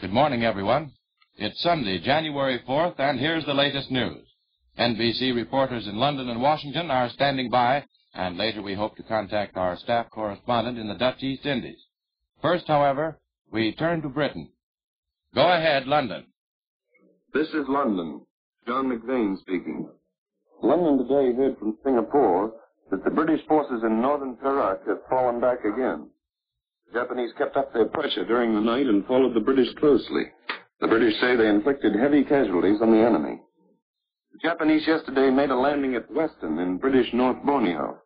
Good morning, everyone. It's Sunday, January 4th, and here's the latest news. NBC reporters in London and Washington are standing by, and later we hope to contact our staff correspondent in the Dutch East Indies. First, however, we turn to Britain. Go ahead, London. This is London. John McVane speaking. London today heard from Singapore that the British forces in northern Perak have fallen back again. The Japanese kept up their pressure during the night and followed the British closely. The British say they inflicted heavy casualties on the enemy. The Japanese yesterday made a landing at Weston in British North Borneo.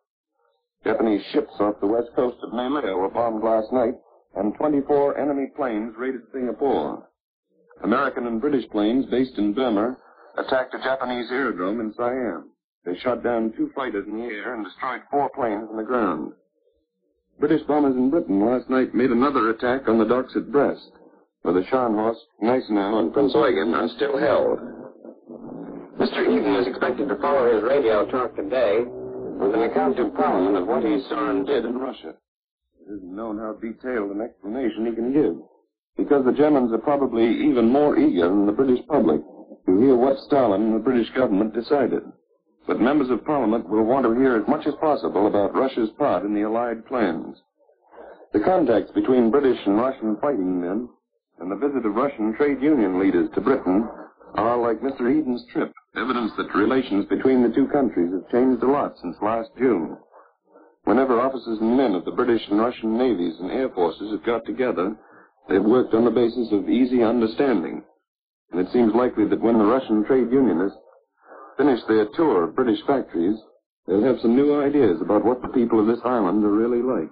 Japanese ships off the west coast of Malaya were bombed last night, and 24 enemy planes raided Singapore. American and British planes based in Burma attacked a Japanese aerodrome in Siam. They shot down two fighters in the air and destroyed four planes on the ground. British bombers in Britain last night made another attack on the docks at Brest, where the Scharnhorst, Gneisenau, and Prince Eugen are still held. Mr. Eden is expected to follow his radio talk today with an account to Parliament of what he saw and did in Russia. It isn't known how detailed an explanation he can give, because the Germans are probably even more eager than the British public to hear what Stalin and the British government decided but members of Parliament will want to hear as much as possible about Russia's part in the Allied plans. The contacts between British and Russian fighting men and the visit of Russian trade union leaders to Britain are, like Mr. Eden's trip, evidence that relations between the two countries have changed a lot since last June. Whenever officers and men of the British and Russian navies and air forces have got together, they've worked on the basis of easy understanding. And it seems likely that when the Russian trade unionists finish their tour of British factories, they'll have some new ideas about what the people of this island are really like.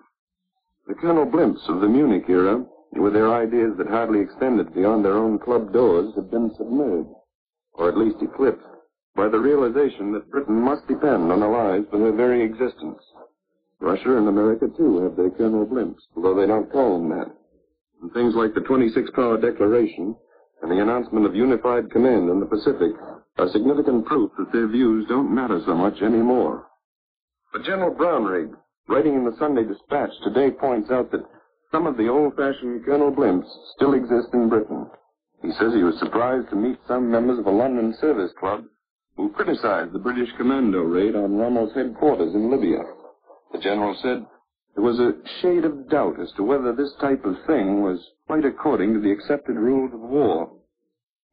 The Colonel Blimps of the Munich era, with their ideas that hardly extended beyond their own club doors, have been submerged, or at least eclipsed, by the realization that Britain must depend on allies for her very existence. Russia and America, too, have their Colonel Blimps, although they don't call them that. And things like the 26-Power Declaration and the announcement of unified command in the Pacific are significant proof that their views don't matter so much anymore. But General Brownrigg, writing in the Sunday Dispatch today, points out that some of the old-fashioned Colonel Blimps still exist in Britain. He says he was surprised to meet some members of a London service club who criticized the British commando raid on Rommel's headquarters in Libya. The general said there was a shade of doubt as to whether this type of thing was quite according to the accepted rules of war.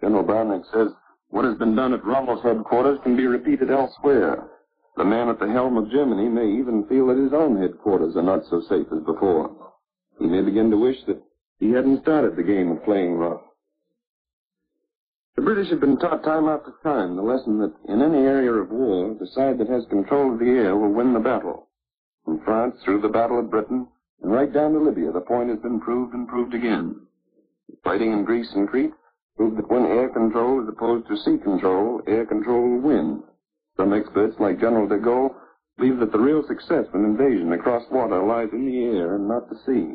General Brownrigg says what has been done at Rommel's headquarters can be repeated elsewhere. The man at the helm of Germany may even feel that his own headquarters are not so safe as before. He may begin to wish that he hadn't started the game of playing rough. The British have been taught time after time the lesson that in any area of war, the side that has control of the air will win the battle. From France through the Battle of Britain and right down to Libya, the point has been proved and proved again. Fighting in Greece and Crete proved that when air control is opposed to sea control, air control will win. Some experts, like General de Gaulle, believe that the real success of an invasion across water lies in the air and not the sea.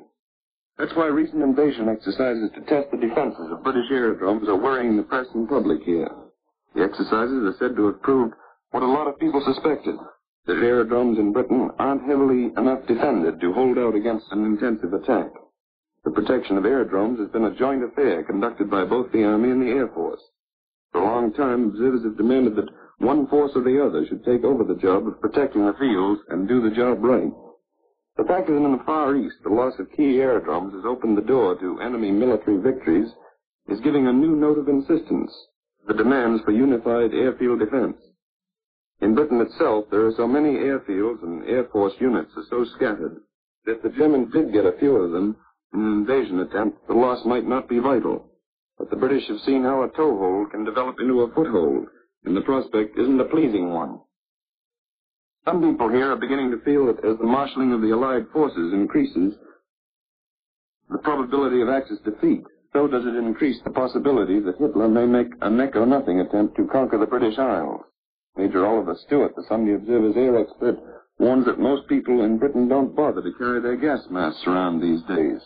That's why recent invasion exercises to test the defenses of British aerodromes are worrying the press and public here. The exercises are said to have proved what a lot of people suspected, that aerodromes in Britain aren't heavily enough defended to hold out against an intensive attack. The protection of aerodromes has been a joint affair conducted by both the Army and the Air Force. For a long time, observers have demanded that one force or the other should take over the job of protecting the fields and do the job right. The fact that in the Far East the loss of key aerodromes has opened the door to enemy military victories is giving a new note of insistence the demands for unified airfield defense. In Britain itself, there are so many airfields and Air Force units are so scattered that if the Germans did get a few of them, an invasion attempt, the loss might not be vital. But the British have seen how a toehold can develop into a foothold, and the prospect isn't a pleasing one. Some people here are beginning to feel that as the marshalling of the Allied forces increases, the probability of Axis defeat so does it increase the possibility that Hitler may make a neck or nothing attempt to conquer the British Isles. Major Oliver Stewart, the Sunday Observer's air expert, warns that most people in Britain don't bother to carry their gas masks around these days.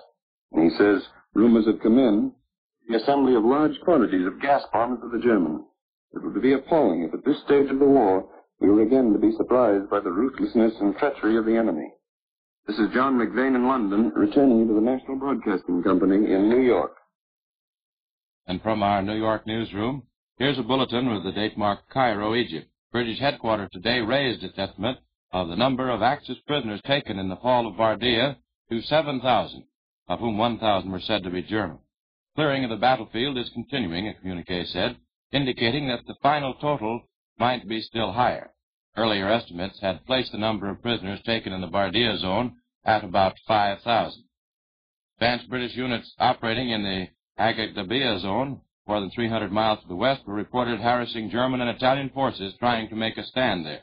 And he says rumors have come in the assembly of large quantities of gas bombs for the Germans. It would be appalling if at this stage of the war we were again to be surprised by the ruthlessness and treachery of the enemy. This is John McVane in London, returning to the National Broadcasting Company in New York. And from our New York newsroom, here's a bulletin with the date marked Cairo, Egypt. British headquarters today raised its estimate of the number of Axis prisoners taken in the fall of Bardia to 7,000, of whom 1,000 were said to be German. Clearing of the battlefield is continuing, a communique said, indicating that the final total might be still higher. Earlier estimates had placed the number of prisoners taken in the Bardia zone at about 5,000. Advanced British units operating in the Agedabia zone, more than 300 miles to the west, were reported harassing German and Italian forces trying to make a stand there.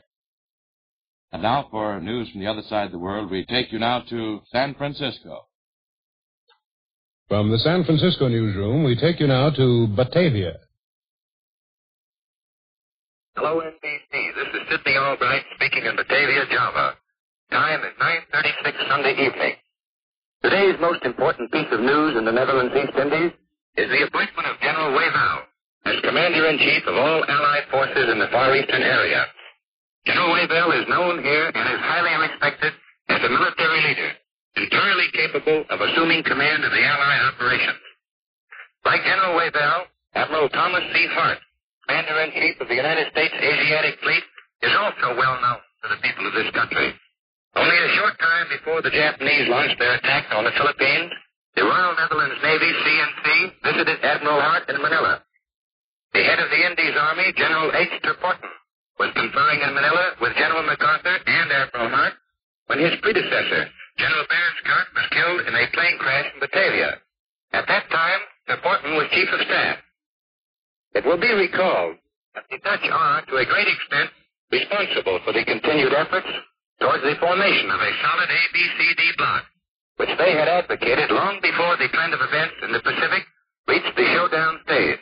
And now for news from the other side of the world, we take you now to San Francisco. From the San Francisco newsroom, we take you now to Batavia. Hello, NBC. This is Sidney Albright speaking in Batavia, Java. Time is 9.36 Sunday evening. Today's most important piece of news in the Netherlands East Indies is the appointment of General Wavell as Commander-in-Chief of all Allied forces in the Far Eastern area. General Wavell is known here and is highly respected as a military leader, entirely capable of assuming command of the Allied operations. Like General Wavell, Admiral Thomas C. Hart, Commander-in-Chief of the United States Asiatic Fleet, is also well known to the people of this country. Only a short time before the Japanese launched their attack on the Philippines, the Royal Netherlands Navy, CNC, visited Admiral Hart in Manila. The head of the Indies Army, General H. ter Poorten, was conferring in Manila with General MacArthur and Admiral Hart when his predecessor, General Scott, was killed in a plane crash in Batavia. At that time, ter Poorten was Chief of Staff. It will be recalled that the Dutch are, to a great extent, responsible for the continued efforts towards the formation of a solid ABCD bloc, which they had advocated long before the trend of events in the Pacific reached the showdown stage.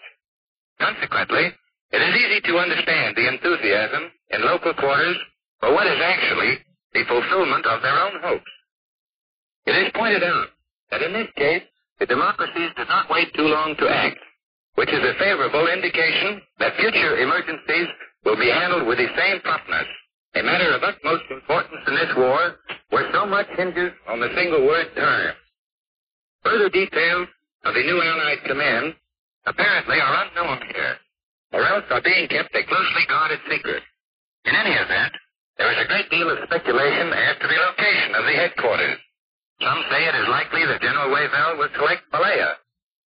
Consequently, it is easy to understand the enthusiasm in local quarters for what is actually the fulfillment of their own hopes. It is pointed out that in this case, the democracies did not wait too long to act, which is a favorable indication that future emergencies will be handled with the same promptness, a matter of utmost importance in this war where so much hinges on the single word time. Further details of the new Allied command apparently are unknown here or else are being kept a closely guarded secret. In any event, there is a great deal of speculation as to the location of the headquarters. Some say it is likely that General Wavell will select Malaya,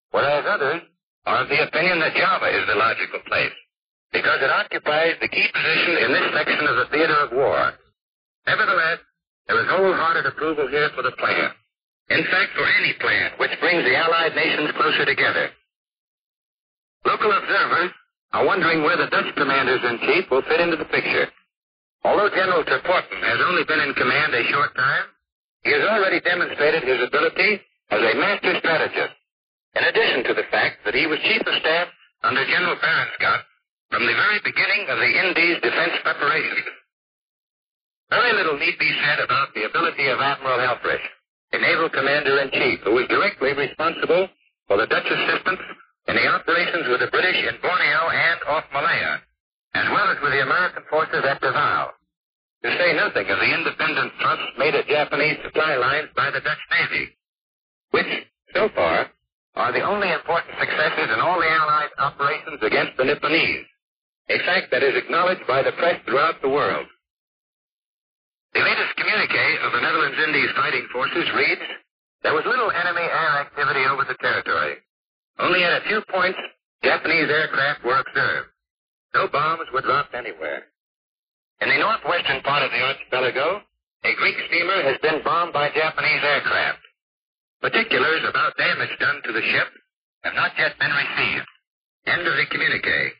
whereas others are of the opinion that Java is the logical place, because it occupies the key position in this section of the theater of war. Nevertheless, there is wholehearted approval here for the plan. In fact, for any plan which brings the Allied nations closer together. Local observers are wondering where the Dutch commanders-in-chief will fit into the picture. Although General ter Poorten has only been in command a short time, he has already demonstrated his ability as a master strategist, in addition to the fact that he was chief of staff under General Scott from the very beginning of the Indies defense preparations. Very little need be said about the ability of Admiral Helfrich, a naval commander-in-chief who was directly responsible for the Dutch assistance in the operations with the British in Borneo and off Malaya, as well as with the American forces at Davao. To say nothing of the independent thrusts made at Japanese supply lines by the Dutch Navy, which, so far, are the only important successes in all the Allied operations against the Nipponese, a fact that is acknowledged by the press throughout the world. The latest communique of the Netherlands Indies fighting forces reads, there was little enemy air activity over the territory. Only at a few points, Japanese aircraft were observed. No bombs were dropped anywhere. In the northwestern part of the archipelago, a Greek steamer has been bombed by Japanese aircraft. Particulars about damage done to the ship have not yet been received. End of the communique.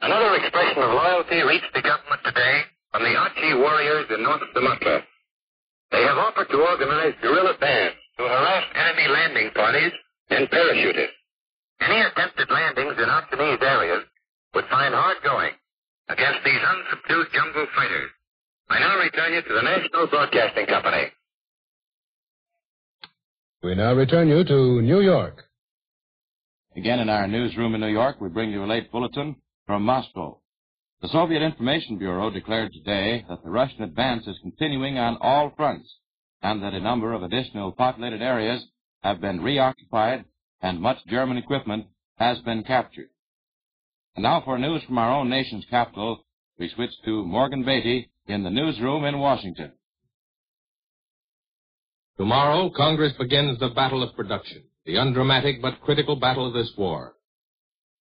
Another expression of loyalty reached the government today from the Aceh warriors in North Sumatra. They have offered to organize guerrilla bands to harass enemy landing parties and parachutists. Any attempted landings in hostile areas would find hard going against these unsubdued jungle fighters. I now return you to the National Broadcasting Company. We now return you to New York. Again in our newsroom in New York, we bring you a late bulletin from Moscow. The Soviet Information Bureau declared today that the Russian advance is continuing on all fronts and that a number of additional populated areas have been reoccupied and much German equipment has been captured. And now for news from our own nation's capital, we switch to Morgan Beatty in the newsroom in Washington. Tomorrow, Congress begins the battle of production, the undramatic but critical battle of this war.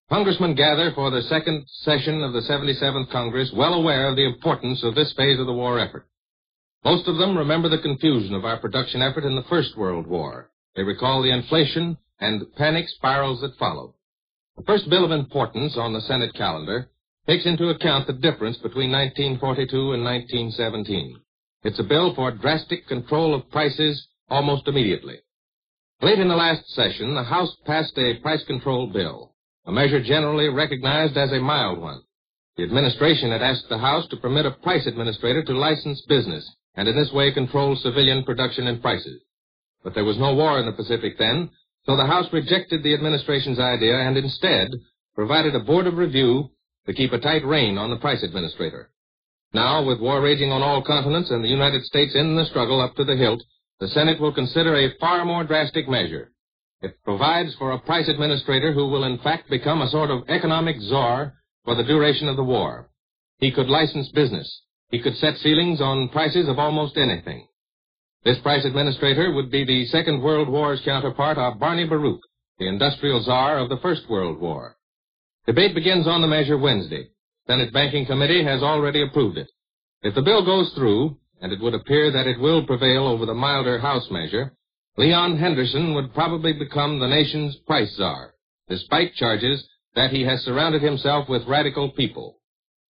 Congressmen gather for the second session of the 77th Congress well aware of the importance of this phase of the war effort. Most of them remember the confusion of our production effort in the First World War. They recall the inflation and panic spirals that followed. The first bill of importance on the Senate calendar takes into account the difference between 1942 and 1917. It's a bill for drastic control of prices almost immediately. Late in the last session, the House passed a price control bill, a measure generally recognized as a mild one. The administration had asked the House to permit a price administrator to license business and in this way control civilian production and prices. But there was no war in the Pacific then, so the House rejected the administration's idea and instead provided a board of review to keep a tight rein on the price administrator. Now, with war raging on all continents and the United States in the struggle up to the hilt, the Senate will consider a far more drastic measure. It provides for a price administrator who will in fact become a sort of economic czar for the duration of the war. He could license business. He could set ceilings on prices of almost anything. This price administrator would be the Second World War's counterpart of Barney Baruch, the industrial czar of the First World War. Debate begins on the measure Wednesday. Senate Banking Committee has already approved it. If the bill goes through, and it would appear that it will prevail over the milder House measure, Leon Henderson would probably become the nation's price czar, despite charges that he has surrounded himself with radical people.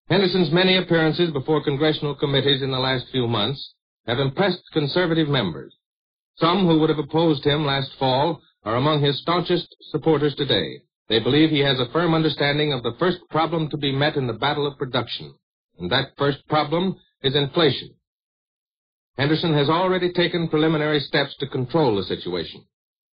Henderson's many appearances before congressional committees in the last few months have impressed conservative members. Some who would have opposed him last fall are among his staunchest supporters today. They believe he has a firm understanding of the first problem to be met in the battle of production, and that first problem is inflation. Henderson has already taken preliminary steps to control the situation.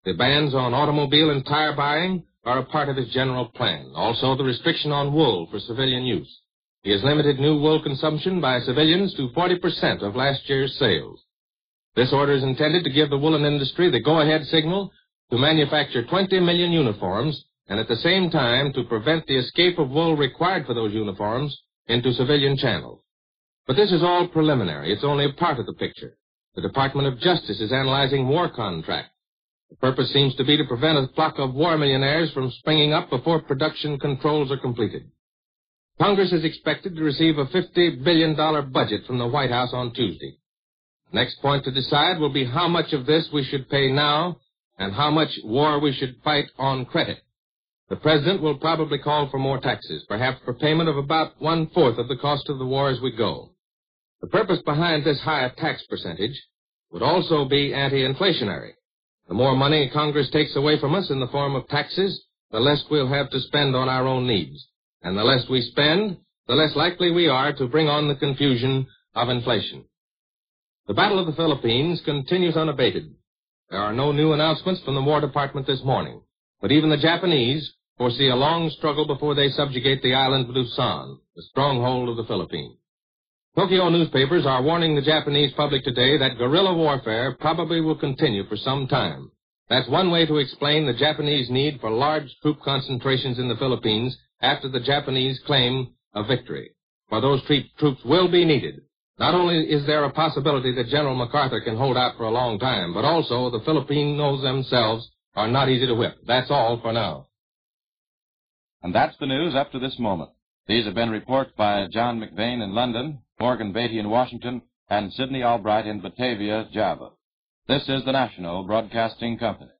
The bans on automobile and tire buying are a part of his general plan. Also, the restriction on wool for civilian use. He has limited new wool consumption by civilians to 40% of last year's sales. This order is intended to give the woolen industry the go-ahead signal to manufacture 20 million uniforms and at the same time to prevent the escape of wool required for those uniforms into civilian channels. But this is all preliminary. It's only a part of the picture. The Department of Justice is analyzing war contracts. The purpose seems to be to prevent a flock of war millionaires from springing up before production controls are completed. Congress is expected to receive a $50 billion budget from the White House on Tuesday. Next point to decide will be how much of this we should pay now and how much war we should fight on credit. The President will probably call for more taxes, perhaps for payment of about one-fourth of the cost of the war as we go. The purpose behind this higher tax percentage would also be anti-inflationary. The more money Congress takes away from us in the form of taxes, the less we'll have to spend on our own needs. And the less we spend, the less likely we are to bring on the confusion of inflation. The Battle of the Philippines continues unabated. There are no new announcements from the War Department this morning, but even the Japanese foresee a long struggle before they subjugate the island of Luzon, the stronghold of the Philippines. Tokyo newspapers are warning the Japanese public today that guerrilla warfare probably will continue for some time. That's one way to explain the Japanese need for large troop concentrations in the Philippines after the Japanese claim a victory. For those troops will be needed. Not only is there a possibility that General MacArthur can hold out for a long time, but also the Filipinos themselves are not easy to whip. That's all for now. And that's the news up to this moment. These have been reports by John McVane in London, Morgan Beatty in Washington, and Sidney Albright in Batavia, Java. This is the National Broadcasting Company.